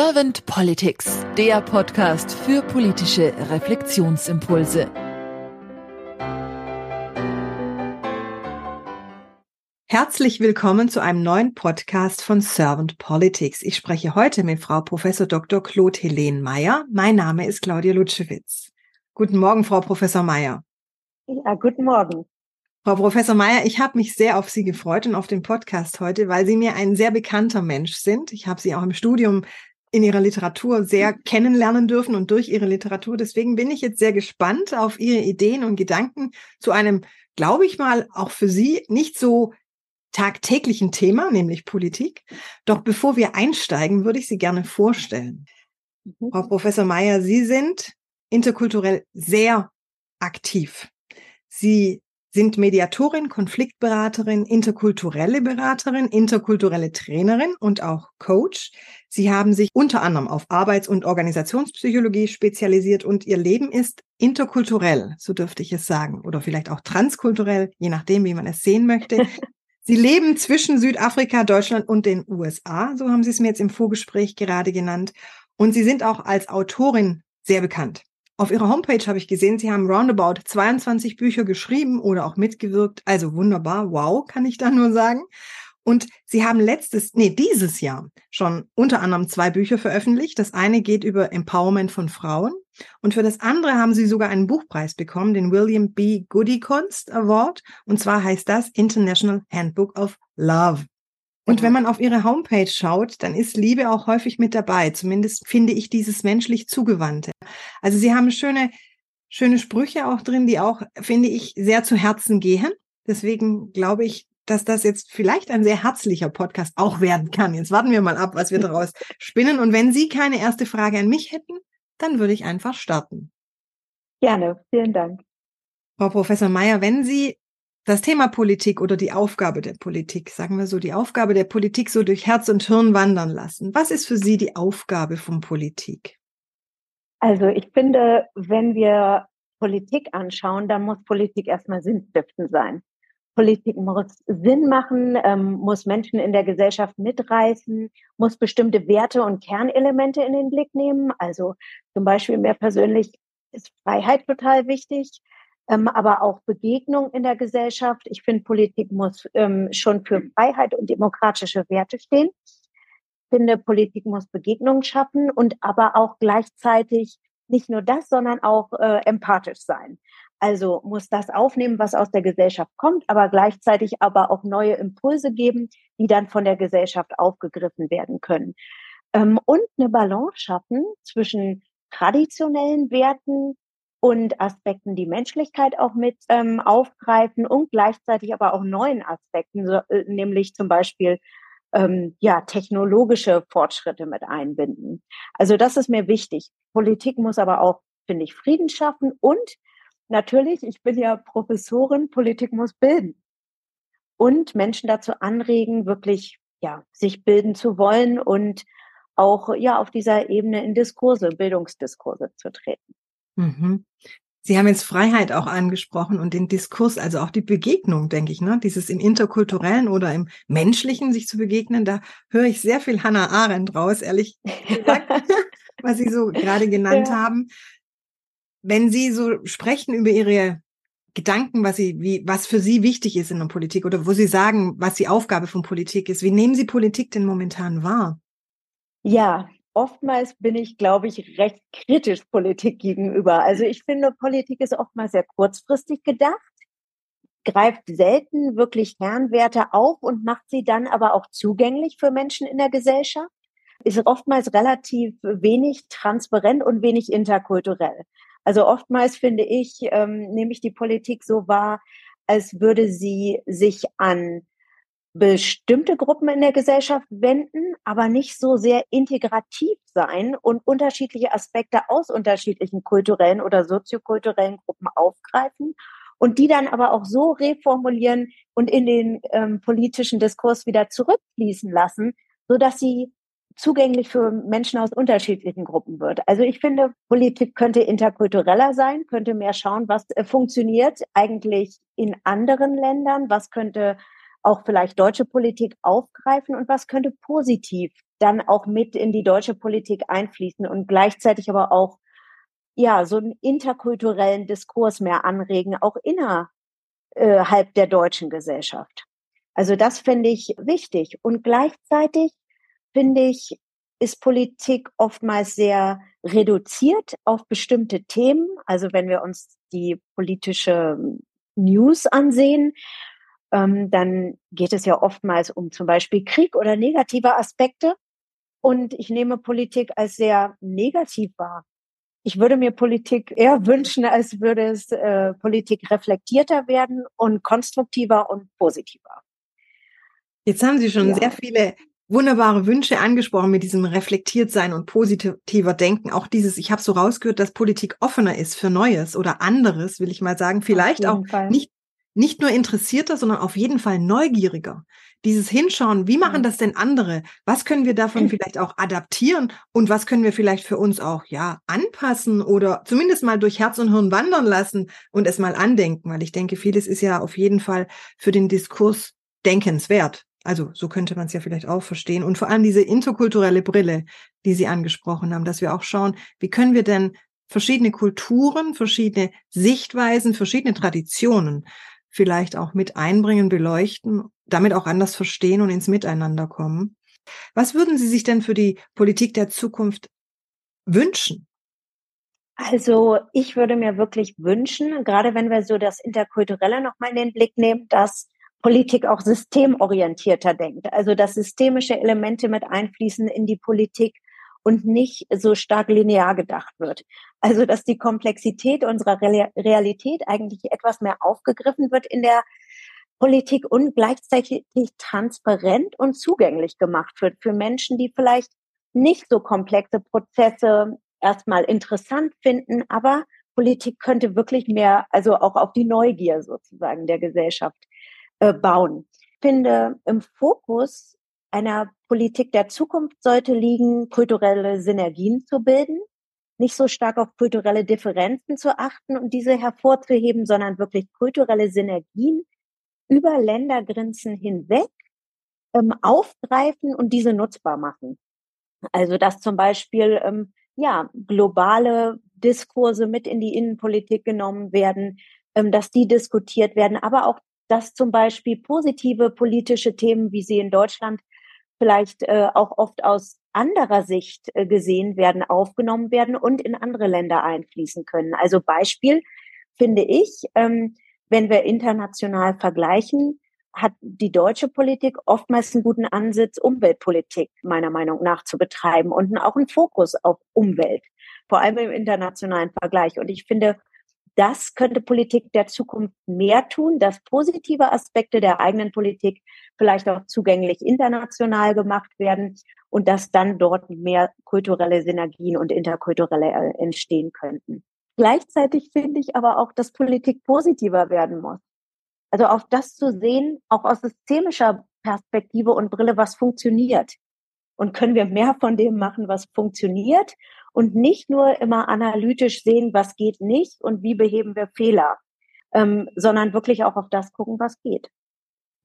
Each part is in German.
Servant Politics, der Podcast für politische Reflexionsimpulse. Herzlich willkommen zu einem neuen Podcast von Servant Politics. Ich spreche heute mit Frau Professor Dr. Claude Helene Meyer. Mein Name ist Claudia Lutschewitz. Guten Morgen, Frau Professor Meyer. Ja, guten Morgen. Frau Professor Meyer, ich habe mich sehr auf Sie gefreut und auf den Podcast heute, weil Sie mir ein sehr bekannter Mensch sind. Ich habe Sie auch im Studium in Ihrer Literatur sehr kennenlernen dürfen und durch Ihre Literatur. Deswegen bin ich jetzt sehr gespannt auf Ihre Ideen und Gedanken zu einem, glaube ich mal, auch für Sie nicht so tagtäglichen Thema, nämlich Politik. Doch bevor wir einsteigen, würde ich Sie gerne vorstellen. Mhm. Frau Professor Meyer, Sie sind interkulturell sehr aktiv. Sie sind Mediatorin, Konfliktberaterin, interkulturelle Beraterin, interkulturelle Trainerin und auch Coach. Sie haben sich unter anderem auf Arbeits- und Organisationspsychologie spezialisiert und ihr Leben ist interkulturell, so dürfte ich es sagen, oder vielleicht auch transkulturell, je nachdem, wie man es sehen möchte. Sie leben zwischen Südafrika, Deutschland und den USA, so haben Sie es mir jetzt im Vorgespräch gerade genannt. Und Sie sind auch als Autorin sehr bekannt. Auf Ihrer Homepage habe ich gesehen, Sie haben roundabout 22 Bücher geschrieben oder auch mitgewirkt. Also wunderbar, wow, kann ich da nur sagen. Und Sie haben letztes, nee, dieses Jahr schon unter anderem zwei Bücher veröffentlicht. Das eine geht über Empowerment von Frauen und für das andere haben Sie sogar einen Buchpreis bekommen, den William B. Goody Kunst Award. Und zwar heißt das International Handbook of Love. Und wenn man auf ihre Homepage schaut, dann ist Liebe auch häufig mit dabei. Zumindest finde ich dieses menschlich zugewandte. Also sie haben schöne, schöne Sprüche auch drin, die auch, finde ich, sehr zu Herzen gehen. Deswegen glaube ich, dass das jetzt vielleicht ein sehr herzlicher Podcast auch werden kann. Jetzt warten wir mal ab, was wir daraus spinnen. Und wenn Sie keine erste Frage an mich hätten, dann würde ich einfach starten. Gerne, vielen Dank. Frau Professor Meyer, wenn Sie das Thema Politik oder die Aufgabe der Politik, sagen wir so, die Aufgabe der Politik so durch Herz und Hirn wandern lassen. Was ist für Sie die Aufgabe von Politik? Also ich finde, wenn wir Politik anschauen, dann muss Politik erstmal sinnstiftend sein. Politik muss Sinn machen, ähm, muss Menschen in der Gesellschaft mitreißen, muss bestimmte Werte und Kernelemente in den Blick nehmen. Also zum Beispiel mir persönlich ist Freiheit total wichtig ähm, aber auch Begegnung in der Gesellschaft. Ich finde, Politik muss ähm, schon für Freiheit und demokratische Werte stehen. Ich finde, Politik muss Begegnungen schaffen und aber auch gleichzeitig nicht nur das, sondern auch äh, empathisch sein. Also muss das aufnehmen, was aus der Gesellschaft kommt, aber gleichzeitig aber auch neue Impulse geben, die dann von der Gesellschaft aufgegriffen werden können. Ähm, und eine Balance schaffen zwischen traditionellen Werten, und Aspekten, die Menschlichkeit auch mit ähm, aufgreifen und gleichzeitig aber auch neuen Aspekten, so, äh, nämlich zum Beispiel ähm, ja technologische Fortschritte mit einbinden. Also das ist mir wichtig. Politik muss aber auch, finde ich, Frieden schaffen und natürlich, ich bin ja Professorin, Politik muss bilden und Menschen dazu anregen, wirklich ja sich bilden zu wollen und auch ja auf dieser Ebene in Diskurse, Bildungsdiskurse zu treten. Mhm. Sie haben jetzt Freiheit auch angesprochen und den Diskurs, also auch die Begegnung, denke ich, ne? Dieses im interkulturellen oder im menschlichen sich zu begegnen, da höre ich sehr viel Hannah Arendt raus, ehrlich gesagt, was Sie so gerade genannt ja. haben. Wenn Sie so sprechen über Ihre Gedanken, was Sie, wie, was für Sie wichtig ist in der Politik oder wo Sie sagen, was die Aufgabe von Politik ist, wie nehmen Sie Politik denn momentan wahr? Ja, oftmals bin ich, glaube ich, recht kritisch Politik gegenüber. Also ich finde, Politik ist oftmals sehr kurzfristig gedacht, greift selten wirklich Kernwerte auf und macht sie dann aber auch zugänglich für Menschen in der Gesellschaft, ist oftmals relativ wenig transparent und wenig interkulturell. Also oftmals finde ich, ähm, nehme ich die Politik so wahr, als würde sie sich an bestimmte Gruppen in der Gesellschaft wenden, aber nicht so sehr integrativ sein und unterschiedliche Aspekte aus unterschiedlichen kulturellen oder soziokulturellen Gruppen aufgreifen und die dann aber auch so reformulieren und in den ähm, politischen Diskurs wieder zurückfließen lassen, so dass sie zugänglich für Menschen aus unterschiedlichen Gruppen wird. Also ich finde, Politik könnte interkultureller sein, könnte mehr schauen, was äh, funktioniert eigentlich in anderen Ländern, was könnte auch vielleicht deutsche Politik aufgreifen und was könnte positiv dann auch mit in die deutsche Politik einfließen und gleichzeitig aber auch ja so einen interkulturellen Diskurs mehr anregen, auch innerhalb der deutschen Gesellschaft. Also das finde ich wichtig und gleichzeitig finde ich ist Politik oftmals sehr reduziert auf bestimmte Themen. Also wenn wir uns die politische News ansehen, ähm, dann geht es ja oftmals um zum Beispiel Krieg oder negative Aspekte. Und ich nehme Politik als sehr negativ wahr. Ich würde mir Politik eher wünschen, als würde es äh, Politik reflektierter werden und konstruktiver und positiver. Jetzt haben Sie schon ja. sehr viele wunderbare Wünsche angesprochen mit diesem reflektiert sein und positiver Denken. Auch dieses, ich habe so rausgehört, dass Politik offener ist für Neues oder anderes, will ich mal sagen. Vielleicht auch Fall. nicht nicht nur interessierter, sondern auf jeden Fall neugieriger. Dieses Hinschauen, wie machen das denn andere? Was können wir davon vielleicht auch adaptieren und was können wir vielleicht für uns auch, ja, anpassen oder zumindest mal durch Herz und Hirn wandern lassen und es mal andenken, weil ich denke, vieles ist ja auf jeden Fall für den Diskurs denkenswert. Also so könnte man es ja vielleicht auch verstehen. Und vor allem diese interkulturelle Brille, die Sie angesprochen haben, dass wir auch schauen, wie können wir denn verschiedene Kulturen, verschiedene Sichtweisen, verschiedene Traditionen vielleicht auch mit einbringen, beleuchten, damit auch anders verstehen und ins Miteinander kommen. Was würden Sie sich denn für die Politik der Zukunft wünschen? Also ich würde mir wirklich wünschen, gerade wenn wir so das Interkulturelle nochmal in den Blick nehmen, dass Politik auch systemorientierter denkt, also dass systemische Elemente mit einfließen in die Politik und nicht so stark linear gedacht wird. Also dass die Komplexität unserer Realität eigentlich etwas mehr aufgegriffen wird in der Politik und gleichzeitig transparent und zugänglich gemacht wird für Menschen, die vielleicht nicht so komplexe Prozesse erstmal interessant finden, aber Politik könnte wirklich mehr, also auch auf die Neugier sozusagen der Gesellschaft äh, bauen. Ich finde, im Fokus einer Politik der Zukunft sollte liegen, kulturelle Synergien zu bilden, nicht so stark auf kulturelle Differenzen zu achten und diese hervorzuheben, sondern wirklich kulturelle Synergien über Ländergrenzen hinweg ähm, aufgreifen und diese nutzbar machen. Also dass zum Beispiel ähm, ja globale Diskurse mit in die Innenpolitik genommen werden, ähm, dass die diskutiert werden, aber auch dass zum Beispiel positive politische Themen, wie sie in Deutschland vielleicht äh, auch oft aus anderer Sicht äh, gesehen werden, aufgenommen werden und in andere Länder einfließen können. Also Beispiel finde ich, ähm, wenn wir international vergleichen, hat die deutsche Politik oftmals einen guten Ansatz, Umweltpolitik meiner Meinung nach zu betreiben und auch einen Fokus auf Umwelt, vor allem im internationalen Vergleich. Und ich finde, das könnte Politik der Zukunft mehr tun, dass positive Aspekte der eigenen Politik vielleicht auch zugänglich international gemacht werden und dass dann dort mehr kulturelle Synergien und interkulturelle äh, entstehen könnten. Gleichzeitig finde ich aber auch, dass Politik positiver werden muss. Also auf das zu sehen, auch aus systemischer Perspektive und Brille, was funktioniert. Und können wir mehr von dem machen, was funktioniert und nicht nur immer analytisch sehen, was geht nicht und wie beheben wir Fehler, ähm, sondern wirklich auch auf das gucken, was geht.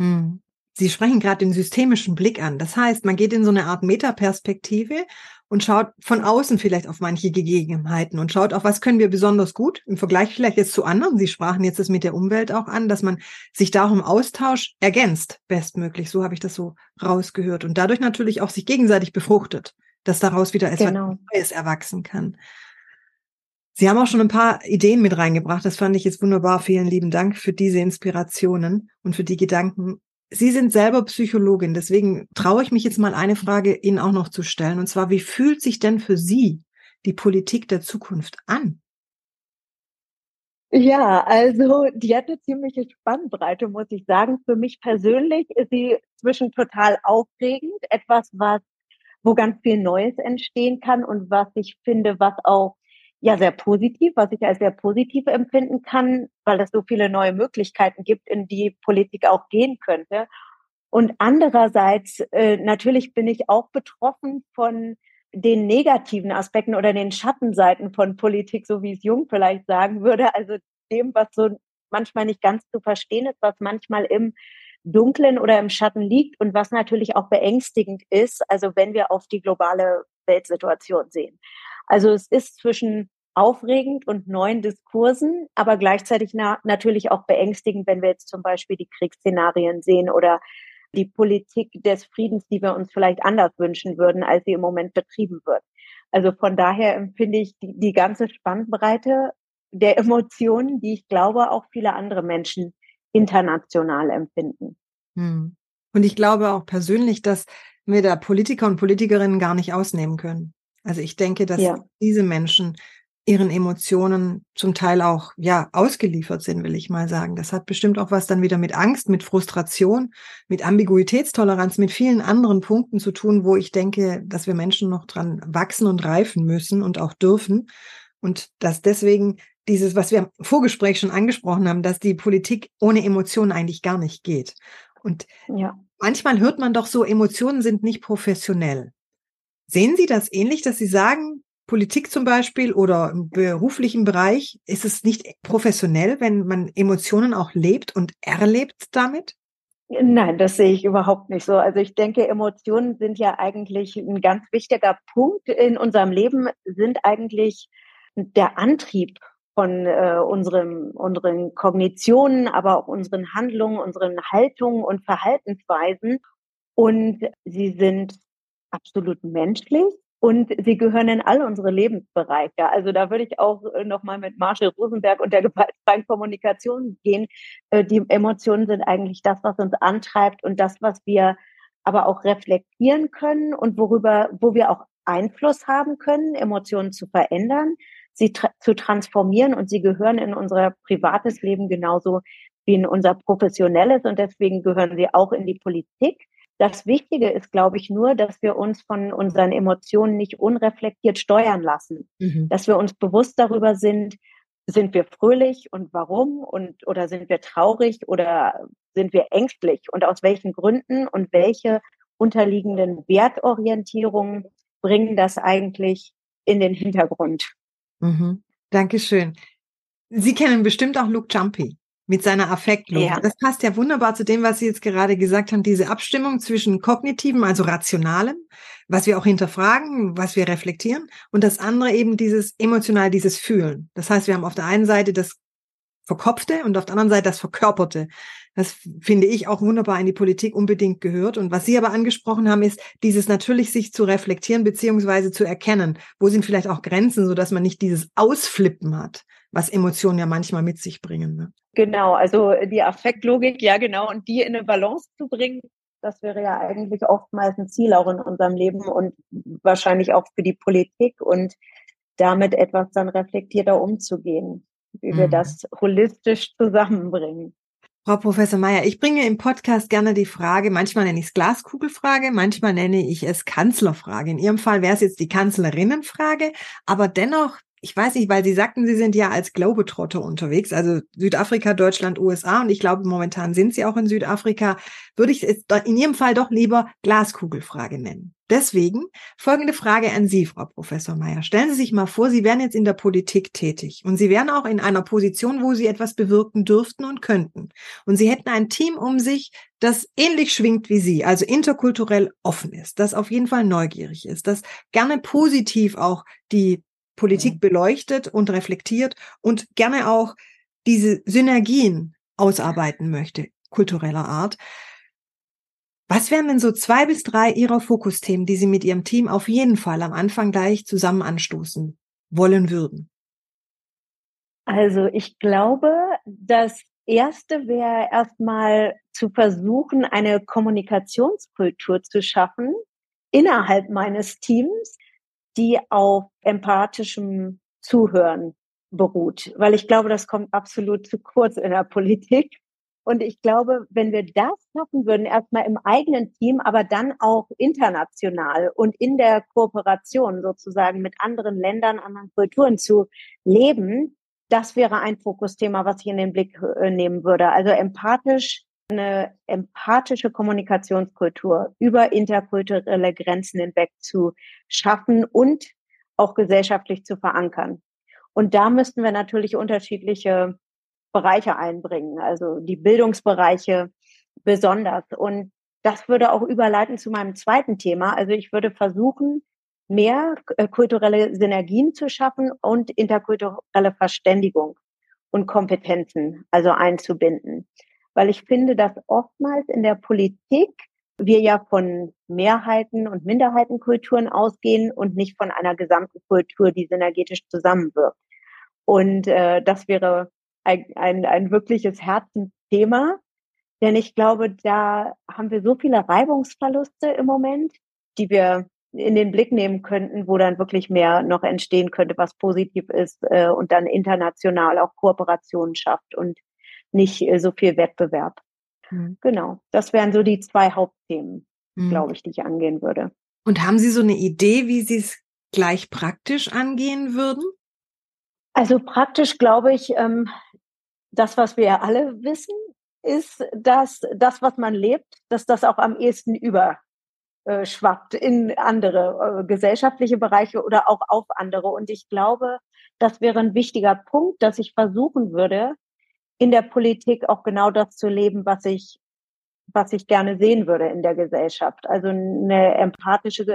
Hm. Sie sprechen gerade den systemischen Blick an. Das heißt, man geht in so eine Art Metaperspektive und schaut von außen vielleicht auf manche Gegebenheiten und schaut auch, was können wir besonders gut im Vergleich vielleicht jetzt zu anderen. Sie sprachen jetzt das mit der Umwelt auch an, dass man sich darum Austausch ergänzt, bestmöglich. So habe ich das so rausgehört und dadurch natürlich auch sich gegenseitig befruchtet dass daraus wieder etwas genau. Neues erwachsen kann. Sie haben auch schon ein paar Ideen mit reingebracht. Das fand ich jetzt wunderbar. Vielen lieben Dank für diese Inspirationen und für die Gedanken. Sie sind selber Psychologin, deswegen traue ich mich jetzt mal eine Frage Ihnen auch noch zu stellen. Und zwar, wie fühlt sich denn für Sie die Politik der Zukunft an? Ja, also die hat eine ziemliche Spannbreite, muss ich sagen. Für mich persönlich ist sie zwischen total aufregend, etwas, was wo ganz viel Neues entstehen kann und was ich finde, was auch ja sehr positiv, was ich als sehr positiv empfinden kann, weil es so viele neue Möglichkeiten gibt, in die Politik auch gehen könnte. Und andererseits, äh, natürlich bin ich auch betroffen von den negativen Aspekten oder den Schattenseiten von Politik, so wie es Jung vielleicht sagen würde, also dem, was so manchmal nicht ganz zu verstehen ist, was manchmal im Dunklen oder im Schatten liegt und was natürlich auch beängstigend ist, also wenn wir auf die globale Weltsituation sehen. Also es ist zwischen aufregend und neuen Diskursen, aber gleichzeitig na natürlich auch beängstigend, wenn wir jetzt zum Beispiel die Kriegsszenarien sehen oder die Politik des Friedens, die wir uns vielleicht anders wünschen würden, als sie im Moment betrieben wird. Also von daher empfinde ich die, die ganze Spannbreite der Emotionen, die ich glaube auch viele andere Menschen international empfinden. Hm. Und ich glaube auch persönlich, dass wir da Politiker und Politikerinnen gar nicht ausnehmen können. Also ich denke, dass ja. diese Menschen ihren Emotionen zum Teil auch, ja, ausgeliefert sind, will ich mal sagen. Das hat bestimmt auch was dann wieder mit Angst, mit Frustration, mit Ambiguitätstoleranz, mit vielen anderen Punkten zu tun, wo ich denke, dass wir Menschen noch dran wachsen und reifen müssen und auch dürfen. Und dass deswegen dieses, was wir im Vorgespräch schon angesprochen haben, dass die Politik ohne Emotionen eigentlich gar nicht geht. Und ja. manchmal hört man doch so, Emotionen sind nicht professionell. Sehen Sie das ähnlich, dass Sie sagen, Politik zum Beispiel oder im beruflichen Bereich, ist es nicht professionell, wenn man Emotionen auch lebt und erlebt damit? Nein, das sehe ich überhaupt nicht so. Also ich denke, Emotionen sind ja eigentlich ein ganz wichtiger Punkt in unserem Leben, sind eigentlich der Antrieb von äh, unserem, unseren Kognitionen, aber auch unseren Handlungen, unseren Haltungen und Verhaltensweisen. Und sie sind absolut menschlich und sie gehören in all unsere Lebensbereiche. Also da würde ich auch äh, nochmal mit Marshall Rosenberg und der gewaltfreien Kommunikation gehen. Äh, die Emotionen sind eigentlich das, was uns antreibt und das, was wir aber auch reflektieren können und worüber, wo wir auch Einfluss haben können, Emotionen zu verändern sie tra zu transformieren und sie gehören in unser privates Leben genauso wie in unser professionelles und deswegen gehören sie auch in die Politik. Das Wichtige ist, glaube ich, nur, dass wir uns von unseren Emotionen nicht unreflektiert steuern lassen, mhm. dass wir uns bewusst darüber sind, sind wir fröhlich und warum und oder sind wir traurig oder sind wir ängstlich und aus welchen Gründen und welche unterliegenden Wertorientierungen bringen das eigentlich in den Hintergrund. Mhm. Dankeschön. Sie kennen bestimmt auch Luke Jumpy mit seiner Affektlogik. Ja. Das passt ja wunderbar zu dem, was Sie jetzt gerade gesagt haben, diese Abstimmung zwischen kognitiven, also rationalem, was wir auch hinterfragen, was wir reflektieren, und das andere eben dieses emotional, dieses Fühlen. Das heißt, wir haben auf der einen Seite das Verkopfte und auf der anderen Seite das Verkörperte. Das finde ich auch wunderbar in die Politik unbedingt gehört. Und was Sie aber angesprochen haben, ist dieses natürlich sich zu reflektieren beziehungsweise zu erkennen, wo sind vielleicht auch Grenzen, so dass man nicht dieses Ausflippen hat, was Emotionen ja manchmal mit sich bringen. Ne? Genau, also die Affektlogik, ja genau, und die in eine Balance zu bringen, das wäre ja eigentlich oftmals ein Ziel auch in unserem Leben und wahrscheinlich auch für die Politik und damit etwas dann reflektierter umzugehen, wie mhm. wir das holistisch zusammenbringen. Frau Professor Meyer, ich bringe im Podcast gerne die Frage, manchmal nenne ich es Glaskugelfrage, manchmal nenne ich es Kanzlerfrage. In Ihrem Fall wäre es jetzt die Kanzlerinnenfrage, aber dennoch ich weiß nicht, weil Sie sagten, Sie sind ja als Globetrotter unterwegs, also Südafrika, Deutschland, USA und ich glaube, momentan sind Sie auch in Südafrika, würde ich es in Ihrem Fall doch lieber Glaskugelfrage nennen. Deswegen folgende Frage an Sie, Frau Professor Meyer. Stellen Sie sich mal vor, Sie wären jetzt in der Politik tätig und Sie wären auch in einer Position, wo Sie etwas bewirken dürften und könnten. Und Sie hätten ein Team um sich, das ähnlich schwingt wie Sie, also interkulturell offen ist, das auf jeden Fall neugierig ist, das gerne positiv auch die Politik beleuchtet und reflektiert und gerne auch diese Synergien ausarbeiten möchte, kultureller Art. Was wären denn so zwei bis drei Ihrer Fokusthemen, die Sie mit Ihrem Team auf jeden Fall am Anfang gleich zusammen anstoßen wollen würden? Also ich glaube, das erste wäre erstmal zu versuchen, eine Kommunikationskultur zu schaffen innerhalb meines Teams, die auf empathischem Zuhören beruht, weil ich glaube, das kommt absolut zu kurz in der Politik. Und ich glaube, wenn wir das schaffen würden, erstmal im eigenen Team, aber dann auch international und in der Kooperation sozusagen mit anderen Ländern, anderen Kulturen zu leben, das wäre ein Fokusthema, was ich in den Blick äh, nehmen würde. Also empathisch eine empathische Kommunikationskultur über interkulturelle Grenzen hinweg zu schaffen und auch gesellschaftlich zu verankern. Und da müssten wir natürlich unterschiedliche Bereiche einbringen, also die Bildungsbereiche, besonders. Und das würde auch überleiten zu meinem zweiten Thema. Also ich würde versuchen, mehr äh, kulturelle Synergien zu schaffen und interkulturelle Verständigung und Kompetenzen also einzubinden. Weil ich finde, dass oftmals in der Politik wir ja von Mehrheiten und Minderheitenkulturen ausgehen und nicht von einer gesamten Kultur, die synergetisch zusammenwirkt. Und äh, das wäre ein, ein, ein wirkliches Herzensthema, denn ich glaube, da haben wir so viele Reibungsverluste im Moment, die wir in den Blick nehmen könnten, wo dann wirklich mehr noch entstehen könnte, was positiv ist äh, und dann international auch Kooperationen schafft und nicht äh, so viel Wettbewerb. Mhm. Genau, das wären so die zwei Hauptthemen, mhm. glaube ich, die ich angehen würde. Und haben Sie so eine Idee, wie Sie es gleich praktisch angehen würden? Also praktisch glaube ich, ähm, das, was wir ja alle wissen, ist, dass das, was man lebt, dass das auch am ehesten überschwappt in andere äh, gesellschaftliche Bereiche oder auch auf andere. Und ich glaube, das wäre ein wichtiger Punkt, dass ich versuchen würde, in der Politik auch genau das zu leben, was ich was ich gerne sehen würde in der Gesellschaft. Also eine empathische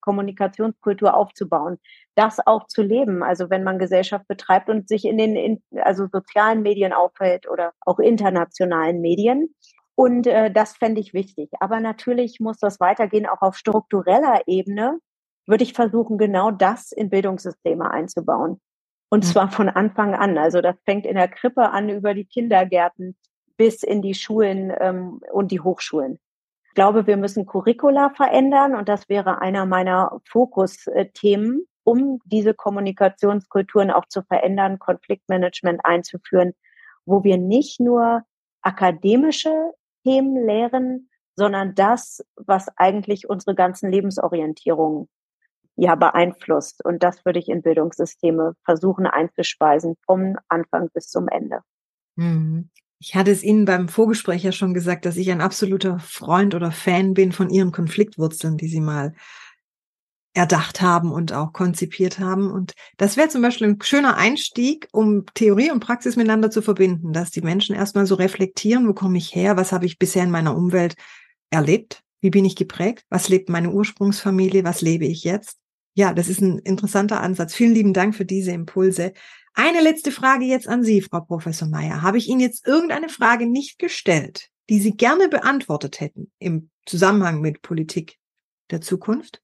Kommunikationskultur aufzubauen, das auch zu leben. Also wenn man Gesellschaft betreibt und sich in den in, also sozialen Medien aufhält oder auch internationalen Medien. Und äh, das fände ich wichtig. Aber natürlich muss das weitergehen, auch auf struktureller Ebene würde ich versuchen, genau das in Bildungssysteme einzubauen. Und zwar von Anfang an. Also das fängt in der Krippe an über die Kindergärten bis in die Schulen ähm, und die Hochschulen. Ich glaube, wir müssen Curricula verändern und das wäre einer meiner Fokusthemen, um diese Kommunikationskulturen auch zu verändern, Konfliktmanagement einzuführen, wo wir nicht nur akademische Themen lehren, sondern das, was eigentlich unsere ganzen Lebensorientierungen ja beeinflusst. Und das würde ich in Bildungssysteme versuchen einzuspeisen, vom Anfang bis zum Ende. Mhm. Ich hatte es Ihnen beim Vorgespräch ja schon gesagt, dass ich ein absoluter Freund oder Fan bin von Ihren Konfliktwurzeln, die Sie mal erdacht haben und auch konzipiert haben. Und das wäre zum Beispiel ein schöner Einstieg, um Theorie und Praxis miteinander zu verbinden, dass die Menschen erstmal so reflektieren, wo komme ich her, was habe ich bisher in meiner Umwelt erlebt, wie bin ich geprägt, was lebt meine Ursprungsfamilie, was lebe ich jetzt. Ja, das ist ein interessanter Ansatz. Vielen lieben Dank für diese Impulse. Eine letzte Frage jetzt an Sie, Frau Professor Meyer. Habe ich Ihnen jetzt irgendeine Frage nicht gestellt, die Sie gerne beantwortet hätten im Zusammenhang mit Politik der Zukunft?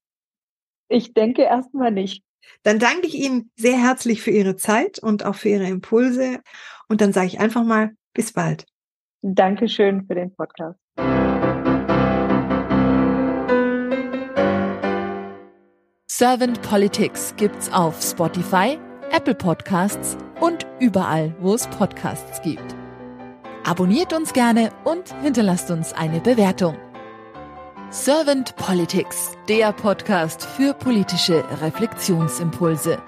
Ich denke erstmal nicht. Dann danke ich Ihnen sehr herzlich für Ihre Zeit und auch für Ihre Impulse. Und dann sage ich einfach mal, bis bald. Dankeschön für den Podcast. Servant Politics gibt's auf Spotify Apple Podcasts und überall, wo es Podcasts gibt. Abonniert uns gerne und hinterlasst uns eine Bewertung. Servant Politics, der Podcast für politische Reflexionsimpulse.